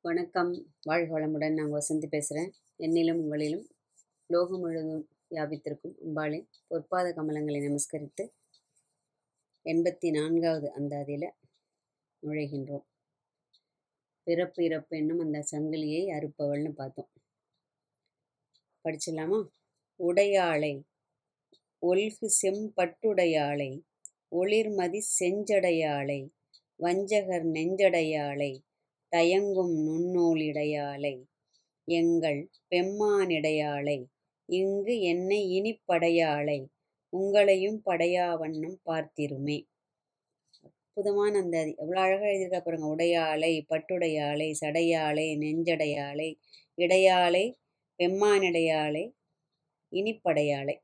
வணக்கம். வாழ்க வளமுடன். நான் வசந்தி பேசுகிறேன் என்னிலும் உங்களிலும் லோகம் முழுவதும் வியாபித்திருக்கும் அம்பாளின் பொற்பாத கமலங்களை நமஸ்கரித்து எண்பத்தி நான்காவது அந்தாதியில் நுழைகின்றோம். பிறப்பு இறப்பு என்னும் அந்த சங்கிலியை அறுப்பவள்னு பார்த்தோம். படிச்சிடலாமா? உடையாளை ஒல்கு செம்பட்டுடையாளை ஒளிர்மதி செஞ்சடையாளை வஞ்சகர் நெஞ்சடையாளை தயங்கும் நுண்ணோலிடையாளை எங்கள் பெம்மானிடையாளை இங்கு என்னை இனிப்படையாளை உங்களையும் படையாவண்ணம் பார்த்திருமே. அற்புதமான அந்த எவ்வளோ அழகாக எழுதியிருக்கா பாருங்க. உடையாளை பட்டுடையாளை சடையாளை நெஞ்சடையாளை இடையாளை பெம்மானிடையாளை இனிப்படையாளை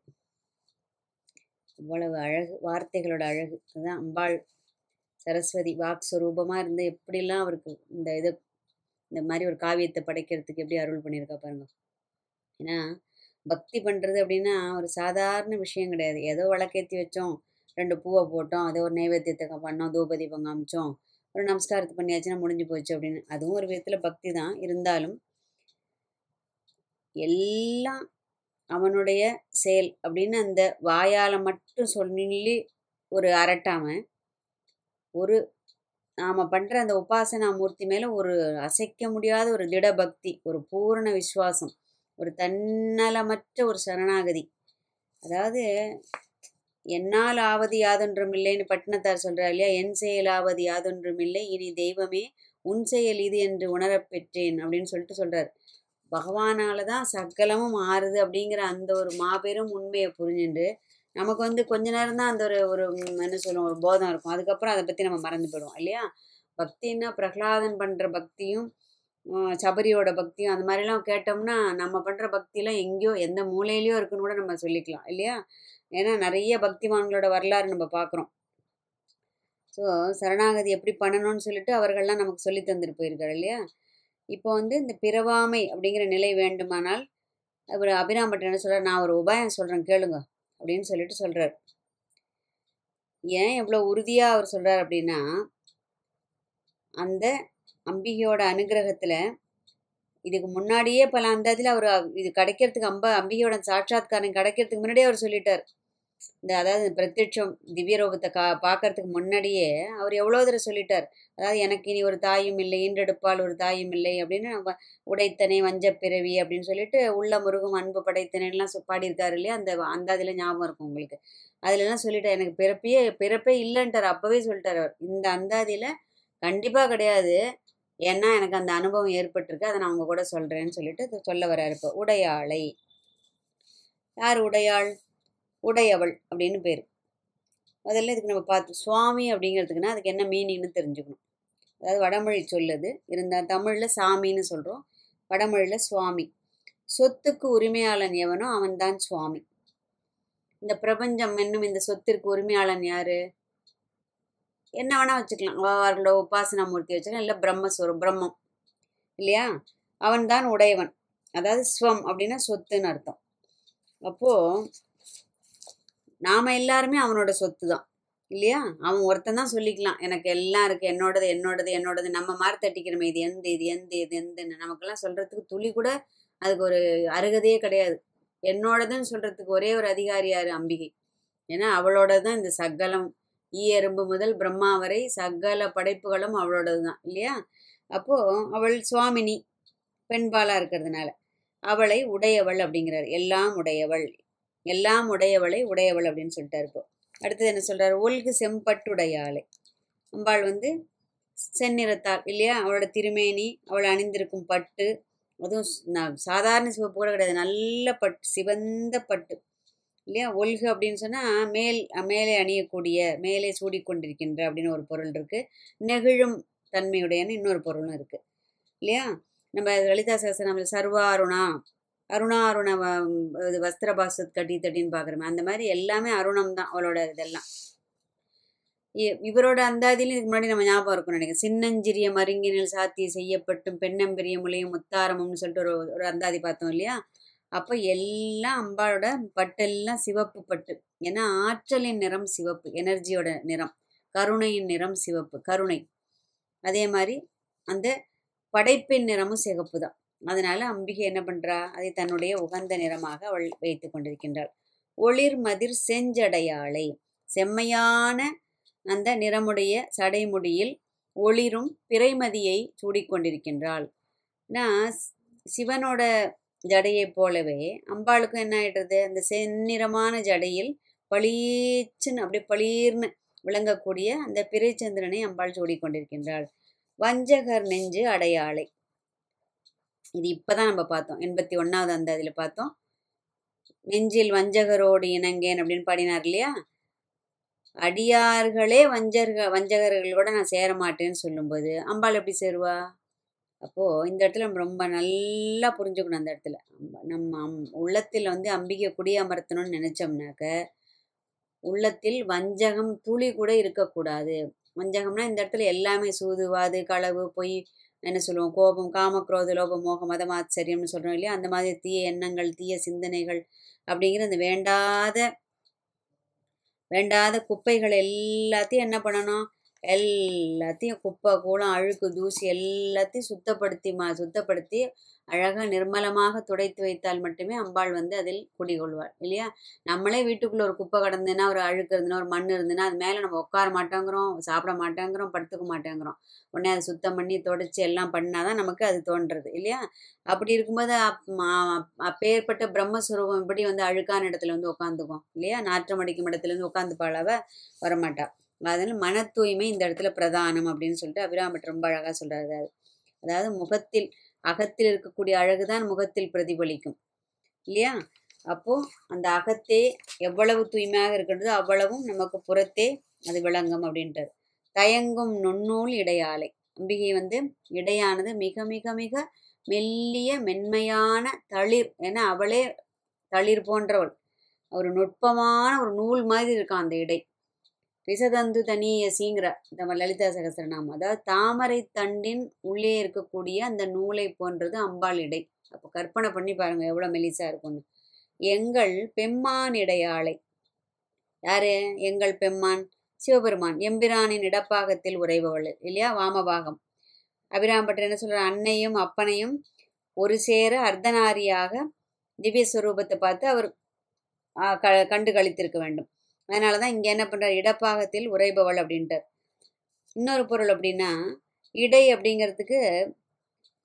இவ்வளவு அழகு வார்த்தைகளோட அழகு. அதுதான் அம்பாள் சரஸ்வதி வாக் ஸ்வரூபமாக இருந்து எப்படிலாம் அவருக்கு இந்த இது இந்த மாதிரி ஒரு காவியத்தை படைக்கிறதுக்கு எப்படி அருள் பண்ணியிருக்கா பாருங்க. ஏன்னா பக்தி பண்ணுறது அப்படின்னா ஒரு சாதாரண விஷயம் கிடையாது. ஏதோ விளக்கேற்றி வச்சோம் ரெண்டு பூவை போட்டோம் அதோ ஒரு நைவேத்தியத்தை பண்ணோம் தூபதீபம் காமிச்சோம் ஒரு நமஸ்காரத்தை பண்ணியாச்சுன்னா முடிஞ்சு போச்சு அப்படின்னு. அதுவும் ஒரு விதத்தில் பக்தி தான். இருந்தாலும் எல்லாம் அவனுடைய செயல் அப்படின்னு அந்த வாயால் மட்டும் சொல்லி ஒரு அரட்டாமல் ஒரு நாம் பண்ணுற அந்த உபாசனா மூர்த்தி மேலே ஒரு அசைக்க முடியாத ஒரு திட பக்தி ஒரு பூரண விஸ்வாசம் ஒரு தன்னலமற்ற ஒரு சரணாகதி. அதாவது என்னால் ஆவது யாதொன்றும் இல்லைன்னு பட்டினத்தார் சொல்கிறார் இல்லையா? என் செயல் ஆவது யாதொன்றும் இல்லை இனி தெய்வமே உன் செயல் இது என்று உணரப் பெற்றேன் அப்படின்னு சொல்லிட்டு சொல்கிறார் பகவானால தான் சகலமும் மாறுது அப்படிங்கிற அந்த ஒரு மாபெரும் உண்மையை புரிஞ்சுண்டு நமக்கு வந்து கொஞ்ச நேரம் தான் அந்த ஒரு ஒரு என்ன சொல்லுவோம் ஒரு போதம் இருக்கும். அதுக்கப்புறம் அதை பற்றி நம்ம மறந்து போயிடுவோம் இல்லையா? பக்தின்னா பிரகலாதன் பண்ணுற பக்தியும் சபரியோட பக்தியும் அந்த மாதிரிலாம் கேட்டோம்னா நம்ம பண்ணுற பக்தியெலாம் எங்கேயோ எந்த மூலையிலையோ இருக்குன்னு கூட நம்ம சொல்லிக்கலாம் இல்லையா? ஏன்னா நிறைய பக்திமான்களோட வரலாறு நம்ம பார்க்குறோம். ஸோ சரணாகதி எப்படி பண்ணணும்னு சொல்லிட்டு அவர்கள்லாம் நமக்கு சொல்லி தந்துட்டு போயிருக்காரு இல்லையா? இப்போ வந்து இந்த பிறவாமை அப்படிங்கிற நிலை வேண்டுமானால் அப்புறம் அபிராமட்டன் என்ன சொல்கிறார் நான் ஒரு உபாயம் சொல்கிறேன் கேளுங்க. அப்படின்னு சொல்லிட்டு சொல்கிறார் ஏன் எவ்வளோ உறுதியாக அவர் சொல்கிறார் அப்படின்னா அந்த அம்பிகையோட அனுகிரகத்தில் இதுக்கு முன்னாடியே பல அந்த இதில் அவர் இது கிடைக்கிறதுக்கு அம்ப அம்பிகையோட சாட்சாத்காரம் கிடைக்கிறதுக்கு முன்னாடியே அவர் சொல்லிட்டார். இந்த அதாவது பிரத்யட்சம் திவ்ய ரூபத்தை கா பார்க்கறதுக்கு முன்னாடியே அவர் எவ்வளோ தடவை சொல்லிட்டார். அதாவது எனக்கு இனி ஒரு தாயும் இல்லை ஈன்றெடுப்பால் ஒரு தாயும் இல்லை அப்படின்னு உடைத்தனை வஞ்ச பிறவி அப்படின்னு சொல்லிட்டு உள்ள முருகும் அன்பு படைத்தனைலாம் பாடியிருக்காரு இல்லையா? அந்த அந்த அதில் ஞாபகம் இருக்கும் உங்களுக்கு. அதுலலாம் சொல்லிட்டார் எனக்கு பிறப்பையே பிறப்பே இல்லைன்ட்டார். அப்போவே சொல்லிட்டார் அவர். இந்த அந்தாதியில் கண்டிப்பாக கிடையாது. ஏன்னா எனக்கு அந்த அனுபவம் ஏற்பட்டிருக்கு. அதை நான் அவங்க கூட சொல்கிறேன்னு சொல்லிட்டு சொல்ல வர்றாரு இப்போ. உடையாளை. யார் உடையாள்? உடையவள் அப்படின்னு பேர். முதல்ல இதுக்கு நம்ம பார்த்து சுவாமி அப்படிங்கிறதுக்குன்னா அதுக்கு என்ன மீனிங்னு தெரிஞ்சுக்கணும். அதாவது வடமொழி சொல்லுது. இருந்தால் தமிழில் சாமின்னு சொல்கிறோம் வடமொழியில் சுவாமி. சொத்துக்கு உரிமையாளன் எவனோ அவன்தான் சுவாமி. இந்த பிரபஞ்சம் என்னும் இந்த சொத்திற்கு உரிமையாளன் யார்? என்ன வேணால் வச்சுக்கலாம். அவர்களோட உபாசனா மூர்த்தி வச்சுக்கலாம். இல்லை பிரம்மஸ்வரம் பிரம்மம். இல்லையா? அவன்தான் உடையவன். அதாவது ஸ்வம் அப்படின்னா சொத்துன்னு அர்த்தம். அப்போது நாம் எல்லாருமே அவனோட சொத்து தான் இல்லையா? அவன் ஒருத்தன் தான் சொல்லிக்கலாம். எனக்கு எல்லாம் இருக்குது என்னோடது என்னோடது என்னோடது. நம்ம மாதிரி தட்டிக்கிறோமே. இது எந்த இது எந்த இது எந்தன்னு. நமக்கெல்லாம் சொல்கிறதுக்கு துளி கூட அதுக்கு ஒரு அருகதையே கிடையாது. என்னோடதுன்னு சொல்கிறதுக்கு ஒரே ஒரு அதிகாரி யார்? அம்பிகை. ஏன்னா அவளோட தான் இந்த சகலம். ஈ எறும்பு முதல் பிரம்மா வரை சகல படைப்புகளும் அவளோடது தான் இல்லையா? அப்போது அவள் சுவாமினி பெண்பாலாக இருக்கிறதுனால. அவளை உடையவள் அப்படிங்கிறார். எல்லாம் உடையவள். எல்லாம் உடையவளை உடையவள் அப்படின்னு சொல்லிட்டாரு இப்போ. அடுத்தது என்ன சொல்கிறார் ஒல்கு செம்பட்டுடையாளை அம்பாள் வந்து செந்நிறத்தாள் இல்லையா? அவளோட திருமேனி அவள் அணிந்திருக்கும் பட்டு அதுவும் சாதாரண சிவப்பு கூட கிடையாது. நல்ல பட்டு சிவந்த பட்டு இல்லையா? ஒல்கு அப்படின்னு சொன்னால் மேல் மேலே அணியக்கூடிய மேலே சூடிக்கொண்டிருக்கின்ற அப்படின்னு ஒரு பொருள் இருக்குது நெகிழும் தன்மையுடையன்னு இன்னொரு பொருளும் இருக்குது இல்லையா? நம்ம லலிதா சகசனம் சர்வாருணா அருணாருண இது வஸ்திரபாசத் கட்டி தட்டின்னு பார்க்குறோமே அந்த மாதிரி எல்லாமே அருணம் தான் அவளோட இதெல்லாம். இவரோட அந்தாதிலும் இதுக்கு முன்னாடி நம்ம ஞாபகம் இருக்கும் நினைக்கிறேன். சின்னஞ்சிறிய மருங்கினில் சாத்தி செய்யப்பட்டும் பெண்ணம்பெரிய முலையும் முத்தாரமும்னு சொல்லிட்டு ஒரு ஒரு அந்தாதி பார்த்தோம் இல்லையா? அப்போ எல்லாம் அம்பாளோட பட்டெல்லாம் சிவப்பு பட்டு. ஏன்னா ஆற்றலின் நிறம் சிவப்பு எனர்ஜியோட நிறம். கருணையின் நிறம் சிவப்பு கருணை. அதே மாதிரி அந்த படைப்பின் நிறமும் சிகப்பு தான். அதனால அம்பிகை என்ன பண்றா? அதை தன்னுடைய உகந்த நிறமாக அவள் வைத்து கொண்டிருக்கின்றாள். ஒளிர் மதிர் செஞ்சடையாளை. செம்மையான அந்த நிறமுடைய சடைமுடியில் ஒளிரும் பிறைமதியை சூடிக்கொண்டிருக்கின்றாள் நான் சிவனோட ஜடையைப் போலவே அம்பாளுக்கும் என்ன ஆயிடுறது? அந்த செந்நிறமான ஜடையில் பளீச்சுன்னு அப்படியே பளீர்னு விளங்கக்கூடிய அந்த பிறைச்சந்திரனை அம்பாள் சூடிக்கொண்டிருக்கின்றாள் வஞ்சகர் நெஞ்சு அடையாளை. இது இப்பதான் நம்ம பார்த்தோம். எண்பத்தி ஒன்றாவது அந்த அதில் பார்த்தோம். நெஞ்சில் வஞ்சகரோடு இணங்கேன் அப்படின்னு பாடினார் இல்லையா? அடியார்களே வஞ்சகர்கள் வஞ்சகர்களோட நான் சேர மாட்டேன்னு சொல்லும்போது அம்பாள் எப்படி சேருவா? அப்போது இந்த இடத்துல நம்ம ரொம்ப நல்லா புரிஞ்சுக்கணும் அந்த இடத்துல. நம்ம அம்- உள்ளத்தில் வந்து அம்பிகை குடியமர்த்தணும்னு நினச்சோம்னாக்க உள்ளத்தில் வஞ்சகம் துளி கூட இருக்கக்கூடாது. வஞ்சகம்னா இந்த இடத்துல எல்லாமே சூதுவாது களவு பொய் என்ன சொல்லுவோம்? கோபம் காமக்ரோத லோபம் மோகம் மதம் ஆச்சரியம்னு சொல்றோம் இல்லையா? அந்த மாதிரி தீய எண்ணங்கள் தீய சிந்தனைகள் அப்படிங்கிற அந்த வேண்டாத வேண்டாத குப்பைகள் எல்லாத்தையும் என்ன பண்ணணும்? எல்லாத்தையும் குப்பை கூலம் அழுக்கு தூசி எல்லாத்தையும் சுத்தப்படுத்தி மா சுத்தப்படுத்தி அழகாக நிர்மலமாக துடைத்து வைத்தால் மட்டுமே அம்பாள் வந்து அதில் குடிகொள்வாள் இல்லையா? நம்மளே வீட்டுக்குள்ளே ஒரு குப்பை கடந்துன்னா ஒரு அழுக்கு இருந்துன்னா ஒரு மண் இருந்துன்னா அது மேலே நம்ம உட்கார மாட்டேங்கிறோம் சாப்பிட மாட்டேங்கிறோம் படுத்துக்க மாட்டேங்கிறோம். உடனே அதை சுத்தம் பண்ணி தொடச்சி எல்லாம் பண்ணாதான் நமக்கு அது தோன்றுறது இல்லையா? அப்படி இருக்கும்போது அப்பேற்பட்ட பிரம்மஸ்வரூபம் இப்படி வந்து அழுக்கான இடத்துல வந்து உட்காந்துக்கும் இல்லையா? நாற்றம் அடிக்கும் இடத்துல இருந்து உட்காந்துப்பாளாவ வரமாட்டா. அதனால மன தூய்மை இந்த இடத்துல பிரதானம் அப்படின்னு சொல்லிட்டு அபிராமட் ரொம்ப அழகா சொல்றாரு. அதாவது முகத்தில் அகத்தில் இருக்கக்கூடிய அழகுதான் முகத்தில் பிரதிபலிக்கும். இல்லையா? அப்போ அந்த அகத்தே எவ்வளவு தூய்மையாக இருக்கின்றதோ அவ்வளவும் நமக்கு புறத்தே அது விளங்கும் அப்படின்றது தயங்கும் நுண்ணூல் இடையாலை. அம்பிகை வந்து இடையானது மிக மிக மிக மெல்லிய மென்மையான தளிர் ஏன்னா அவளே தளிர் போன்றவள். ஒரு நுட்பமான ஒரு நூல் மாதிரி இருக்கான் அந்த இடை. ரிசதந்து தனியசிங்கிற நம்ம லலிதா சகஸ்ரநாமம் அதாவது தாமரை தண்டின் உள்ளே இருக்கக்கூடிய அந்த நூலை போன்றது அம்பாள் இடை. அப்போ கற்பனை பண்ணி பாருங்க எவ்வளோ மெலிசா இருக்கும்னு. எங்கள் பெம்மான் இடையாளை. யாரு? எங்கள் பெம்மான். சிவபெருமான். எம்பிரானின் இடப்பாகத்தில் உறைபவள். இல்லையா? வாமபாகம். அபிராம்பட்டர் என்ன சொல்ற அன்னையும் அப்பனையும் ஒரு சேர அர்த்தநாரியாக திவ்ய ஸ்வரூபத்தை பார்த்து அவர் க கண்டு கழித்திருக்க வேண்டும். அதனால தான் இங்கே என்ன பண்ணுறார் இடப்பாகத்தில் உறைபவள் அப்படின்ட்டார். இன்னொரு பொருள் அப்படின்னா இடை அப்படிங்கிறதுக்கு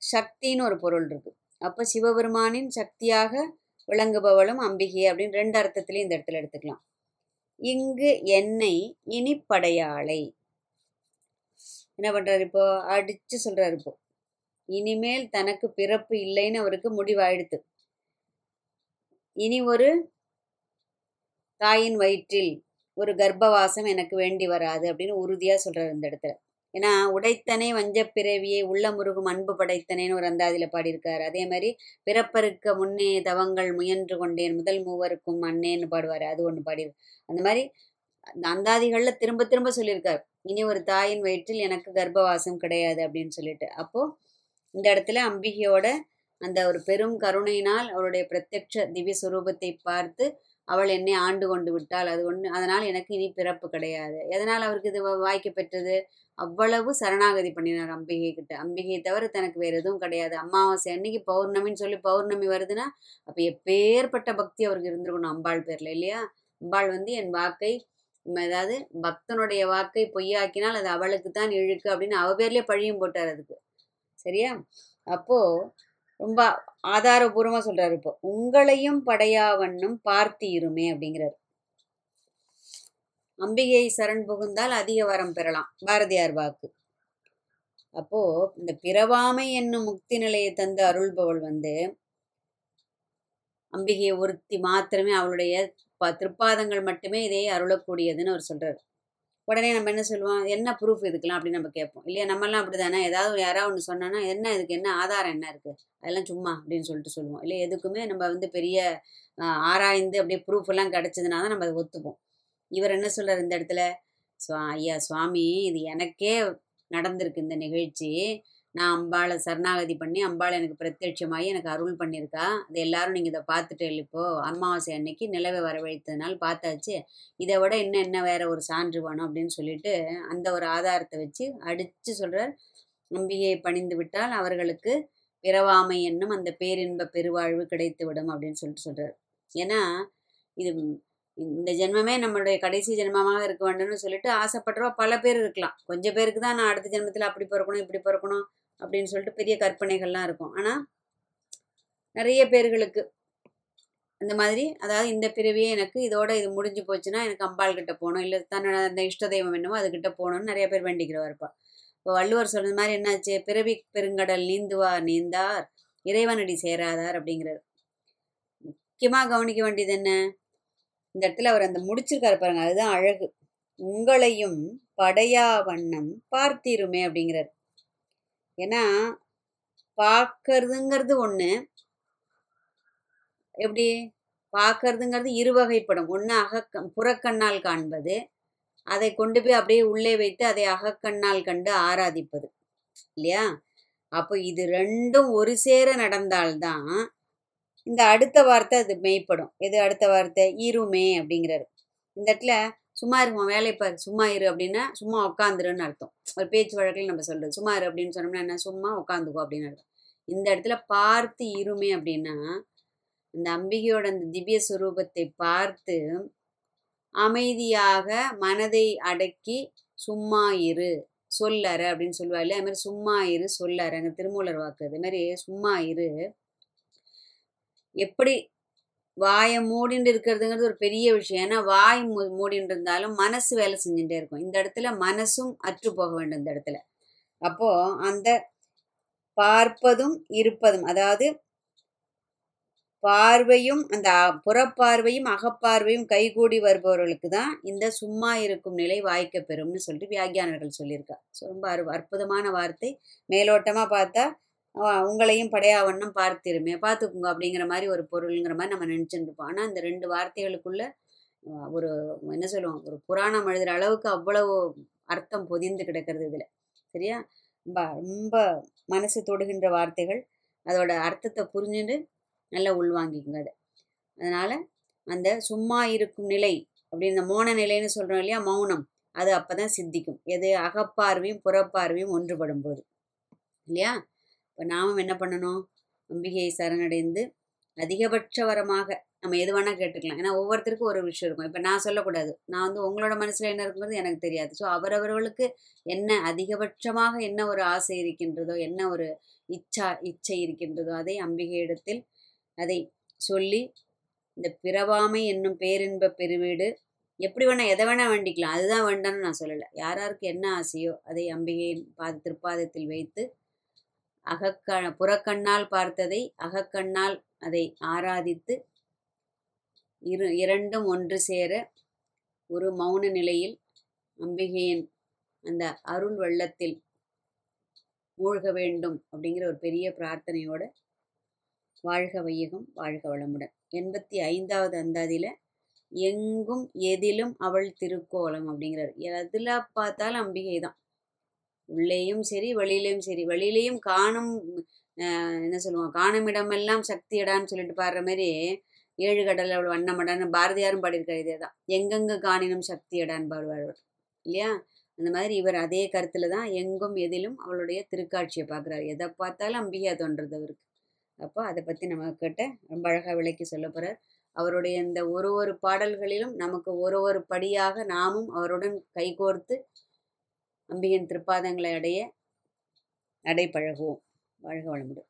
சக்தின்னு ஒரு பொருள் இருக்கு. அப்போ சிவபெருமானின் சக்தியாக விளங்குபவளும் அம்பிகை அப்படின்னு ரெண்டு அர்த்தத்திலையும் இந்த இடத்துல எடுத்துக்கலாம். இங்கு என்னை இனிப்படையாளை. என்ன பண்ணுறாரு இப்போ? அடித்து சொல்கிறார் இப்போ. இனிமேல் தனக்கு பிறப்பு இல்லைன்னு அவருக்கு முடிவாயிடுத்து இனி ஒரு தாயின் வயிற்றில் ஒரு கர்ப்பவாசம் எனக்கு வேண்டி வராது அப்படின்னு உறுதியாக சொல்கிறார் இந்த இடத்துல. ஏன்னா உடைத்தனே வஞ்சப் பிறவியை உள்ள முருகும் அன்பு படைத்தனேன்னு ஒரு அந்தாதியில் பாடியிருக்காரு. அதே மாதிரி பிறப்பருக்க முன்னே தவங்கள் முயன்று கொண்டேன் முதல் மூவருக்கும் அண்ணேன்னு பாடுவார். அது ஒன்று பாடி அந்த மாதிரி அந்த அந்தாதிகளில் திரும்ப திரும்ப சொல்லியிருக்காரு. இனி ஒரு தாயின் வயிற்றில் எனக்கு கர்ப்பவாசம் கிடையாது அப்படின்னு சொல்லிட்டு. அப்போது இந்த இடத்துல அம்பிகையோட அந்த ஒரு பெரும் கருணையினால் அவருடைய பிரத்யட்ச திவ்ய சுரூபத்தை பார்த்து அவள் என்னை ஆண்டு கொண்டு விட்டாள் அது ஒன்று அதனால் எனக்கு இனி பிறப்பு கிடையாது. எதனால் அவருக்கு இது வா- வாய்க்க பெற்றது? அவ்வளவு சரணாகதி பண்ணினார் அம்பிகை கிட்ட. அம்பிகையை தவிர தனக்கு வேறு எதுவும் கிடையாது. அமாவாசை அன்னைக்கு பௌர்ணமின்னு சொல்லி பௌர்ணமி வருதுன்னா அப்போ எப்பேற்பட்ட பக்தி அவருக்கு இருந்திருக்கணும் அம்பாள் பேரில் இல்லையா? அம்பாள் வந்து என் வாக்கை அதாவது பக்தனுடைய வாக்கை பொய்யாக்கினால் அது அவளுக்கு தான் இழுக்கு அப்படின்னு அவ பேர்லேயே பழியும் போட்டார் அதுக்கு. சரியா? அப்போது ரொம்ப ஆதாரபூர்வமாக சொல்கிறார் இப்போ. உங்களையும் படையாவண்ணும் பார்த்தீருமே அப்படிங்கிறார். அம்பிகை சரண் புகுந்தால் அதிக வரம் பெறலாம் பாரதியார் வாக்கு. அப்போ இந்த பிறவாமை என்னும் முக்தி நிலையை தந்து அருள்பவள் வந்து அம்பிகையை ஒருத்தி மாத்திரமே அவளுடைய ப- திருப்பாதங்கள் மட்டுமே இதை அருளக்கூடியதுன்னு அவர் சொல்றாரு. உடனே நம்ம என்ன சொல்லுவோம்? என்ன ப்ரூஃப் இதுக்கெல்லாம்? அப்படின்னு நம்ம கேட்போம். இல்லையா? நம்மலாம் அப்படிதானே? ஏதாவது யாராவது ஒன்று சொன்னோன்னா என்ன இதுக்கு? என்ன ஆதாரம் என்ன இருக்குது அதெல்லாம் சும்மா அப்படின்னு சொல்லிட்டு சொல்லுவோம். இல்லை எதுக்குமே நம்ம வந்து பெரிய ஆராய்ந்து அப்படியே ப்ரூஃப் எல்லாம் கிடைச்சதுனா தான் நம்ம அதை ஒத்துப்போம். இவர் என்ன சொல்கிறார் இந்த இடத்துல? சுவா ஐயா சுவாமி இது எனக்கே நடந்திருக்கு இந்த நிகழ்ச்சி. நான் அம்பாளை சரணாகதி பண்ணி அம்பாள் எனக்கு பிரத்யட்சமாகி எனக்கு அருள் பண்ணியிருக்கா. அது எல்லாரும் நீங்கள் இதை பார்த்துட்டு இப்போது அமாவாசை அன்னைக்கு நிலவை வரவழைத்ததுனால பார்த்தாச்சு. இதை விட இன்னும் என்ன வேற ஒரு சான்று வேணும் அப்படின்னு சொல்லிட்டு அந்த ஒரு ஆதாரத்தை வச்சு அடித்து சொல்கிறார் அம்பியை பணிந்து விட்டால் அவர்களுக்கு பிறவாமை என்னும் அந்த பேரின்ப பெருவாழ்வு கிடைத்து விடும் அப்படின்னு சொல்லிட்டு சொல்கிறார் ஏன்னா இது இந்த ஜென்மமே நம்மளுடைய கடைசி ஜென்மமாக இருக்க வேண்டும்னு சொல்லிட்டு ஆசைப்படுறவா பல பேர் இருக்கலாம். கொஞ்சம் பேருக்கு தான் நான் அடுத்த ஜென்மத்தில் அப்படி பிறக்கணும் இப்படி பிறக்கணும் அப்படின்னு சொல்லிட்டு பெரிய கற்பனைகள்லாம் இருக்கும். ஆனால் நிறைய பேர்களுக்கு அந்த மாதிரி அதாவது இந்த பிறவியே எனக்கு இதோட இது முடிஞ்சு போச்சுன்னா எனக்கு அம்பாள் கிட்ட போகணும் இல்லை தன்னோட அந்த இஷ்ட தெய்வம் என்னமோ அதுக்கிட்ட போகணும்னு நிறைய பேர் வேண்டிக்கிறவா இருப்பா. இப்போ வள்ளுவர் சொன்னது மாதிரி என்னாச்சு? பிறவி பெருங்கடல் நீந்துவார் நீந்தார் இறைவனடி சேராதார் அப்படிங்கிறார். முக்கியமாக கவனிக்க வேண்டியது என்ன? இந்த இடத்துல அவர் அந்த முடிச்சிருக்காரு பாருங்க. அதுதான் அழகு. உங்களையும் படையா வண்ணம் பார்த்திருமே அப்படிங்கிறார். ஏன்னா பார்க்கறதுங்கிறது ஒன்று எப்படி? பார்க்கறதுங்கிறது இருவகைப்படும். ஒன்று அகக்க புறக்கண்ணால் காண்பது. அதை கொண்டு போய் அப்படியே உள்ளே வைத்து அதை அகக்கண்ணால் கண்டு ஆராதிப்பது. இல்லையா? அப்போ இது ரெண்டும் ஒரு சேர நடந்தால்தான் இந்த அடுத்த வார்த்தை அது மெய்ப்படும். எது அடுத்த வார்த்தை? இருமே அப்படிங்கிறாரு. இந்த இடத்துல சும்மா இருக்கும் வேலை பாரு. சும்மா இரு அப்படின்னா சும்மா உட்காந்துருன்னு அர்த்தம். ஒரு பேச்சு வழக்கில் நம்ம சொல்றது சும்மா இரு அப்படின்னு சொன்னோம்னா என்ன? சும்மா உட்காந்துக்கோ அப்படின்னு அர்த்தம். இந்த இடத்துல பார்த்து இருமே அப்படின்னா அந்த அம்பிகையோட அந்த திவ்ய சுரூபத்தை பார்த்து அமைதியாக மனதை அடக்கி சும்மா இரு சொல்லற அப்படின்னு சொல்லுவாள் அது மாதிரி சும்மா இரு சொல்லற அங்கே திருமூலர் வாக்கு. அது மாதிரி சும்மா இரு எப்படி வாயை மூடிண்டு இருக்கிறதுங்கிறது ஒரு பெரிய விஷயம். ஏன்னா வாய் மூ மூடின்னு இருந்தாலும் மனசு வேலை செஞ்சுட்டே இருக்கும். இந்த இடத்துல மனசும் அற்று போக வேண்டும் இந்த இடத்துல. அப்போ அந்த பார்ப்பதும் இருப்பதும் அதாவது பார்வையும் அந்த புறப்பார்வையும் அகப்பார்வையும் கைகூடி வருபவர்களுக்கு தான் இந்த சும்மா இருக்கும் நிலை வாய்க்க பெறும்னு சொல்லிட்டு வியாக்கியானர்கள் சொல்லியிருக்கா ஸோ ரொம்ப அற்புதமான வார்த்தை. மேலோட்டமாக பார்த்தா உங்களையும் உங்களையும் படையாவண்ணம் பார்த்திருமே பார்த்துக்குங்க அப்படிங்கிற மாதிரி ஒரு பொருளுங்கிற மாதிரி நம்ம நினச்சிட்டு இருப்போம் ஆனால் இந்த ரெண்டு வார்த்தைகளுக்குள்ள ஒரு என்ன சொல்லுவோம் ஒரு புராணம் எழுதுகிற அளவுக்கு அவ்வளவு அர்த்தம் பொதிந்து கிடக்கிறது இதில். சரியா? ரொம்ப ரொம்ப மனசு தொடுகின்ற வார்த்தைகள் அதோட அர்த்தத்தை புரிஞ்சுட்டு நல்லா உள்வாங்கிக்குங்க அதை. அதனால் அந்த சும்மா இருக்கும் நிலை அப்படின்னு இந்த மோன நிலைன்னு சொல்கிறோம் இல்லையா மௌனம் அது அப்போ தான் சித்திக்கும். எது அகப்பார்வையும் புறப்பார்வையும் ஒன்றுபடும் போது இல்லையா? இப்போ நாமும் என்ன பண்ணணும்? அம்பிகையை சரணடைந்து அதிகபட்ச வரமாக நம்ம எது வேணால் கேட்டுக்கலாம். ஏன்னா ஒவ்வொருத்தருக்கும் ஒரு விஷயம் இருக்கும். இப்போ நான் சொல்லக்கூடாது. நான் வந்து உங்களோட மனசில் என்ன இருக்குங்கிறது எனக்கு தெரியாது. ஸோ அவரவர்களுக்கு என்ன அதிகபட்சமாக என்ன ஒரு ஆசை இருக்கின்றதோ என்ன ஒரு இச்சா இச்சை இருக்கின்றதோ அதை அம்பிகையிடத்தில் அதை சொல்லி இந்த பிறவாமை என்னும் பேரின்ப பெருவீடு எப்படி வேணால் எதை வேணால் வேண்டிக்கலாம். அதுதான் வேண்டாம்னு நான் சொல்லலை. யார் யாருக்கு என்ன ஆசையோ அதை அம்பிகையின் பாத திருப்பாதத்தில் வைத்து அகக்க புறக்கண்ணால் பார்த்ததை அகக்கண்ணால் அதை ஆராதித்து இரு இரண்டும் ஒன்று சேர ஒரு மௌன நிலையில் அம்பிகையின் அந்த அருள் வெள்ளத்தில் மூழ்க வேண்டும் அப்படிங்கிற ஒரு பெரிய பிரார்த்தனையோட வாழ்க வையகம் வாழ்க வளமுடன். எண்பத்தி ஐந்தாவது அந்தாதியில் எங்கும் எதிலும் அவள் திருக்கோலம் அப்படிங்கிறார். எதில் பார்த்தாலும் அம்பிகை தான் உள்ளேயும் சரி வெளியிலையும் சரி. வெளியிலையும் காணும் என்ன சொல்லுவோம் காணும் இடமெல்லாம் சக்தி இடான்னு சொல்லிட்டு பாடுற மாதிரி ஏழு கடல் அவள் வண்ணமடான்னு பாரதியாரும் பாடியிருக்காரு இதே தான். எங்கெங்கு காணினும் சக்தி இடான்னு பாடுவார் அவர். இல்லையா? அந்த மாதிரி இவர் அதே கருத்துல தான் எங்கும் எதிலும் அவளுடைய திருக்காட்சியை பார்க்குறாரு எதை பார்த்தாலும் அம்பிகையா தோன்றது அவருக்கு. அப்போ அதை பற்றி நம்ம கிட்ட ரொம்ப அழகாக விளக்கி சொல்ல போகிறார் அவருடைய இந்த ஒரு ஒரு பாடல்களிலும் நமக்கு ஒரு ஒரு படியாக நாமும் அவருடன் கைகோர்த்து அம்பிகன் திருப்பாதங்களை அடைய நடைபழகுவோம் வாழ்க வளமுடன்.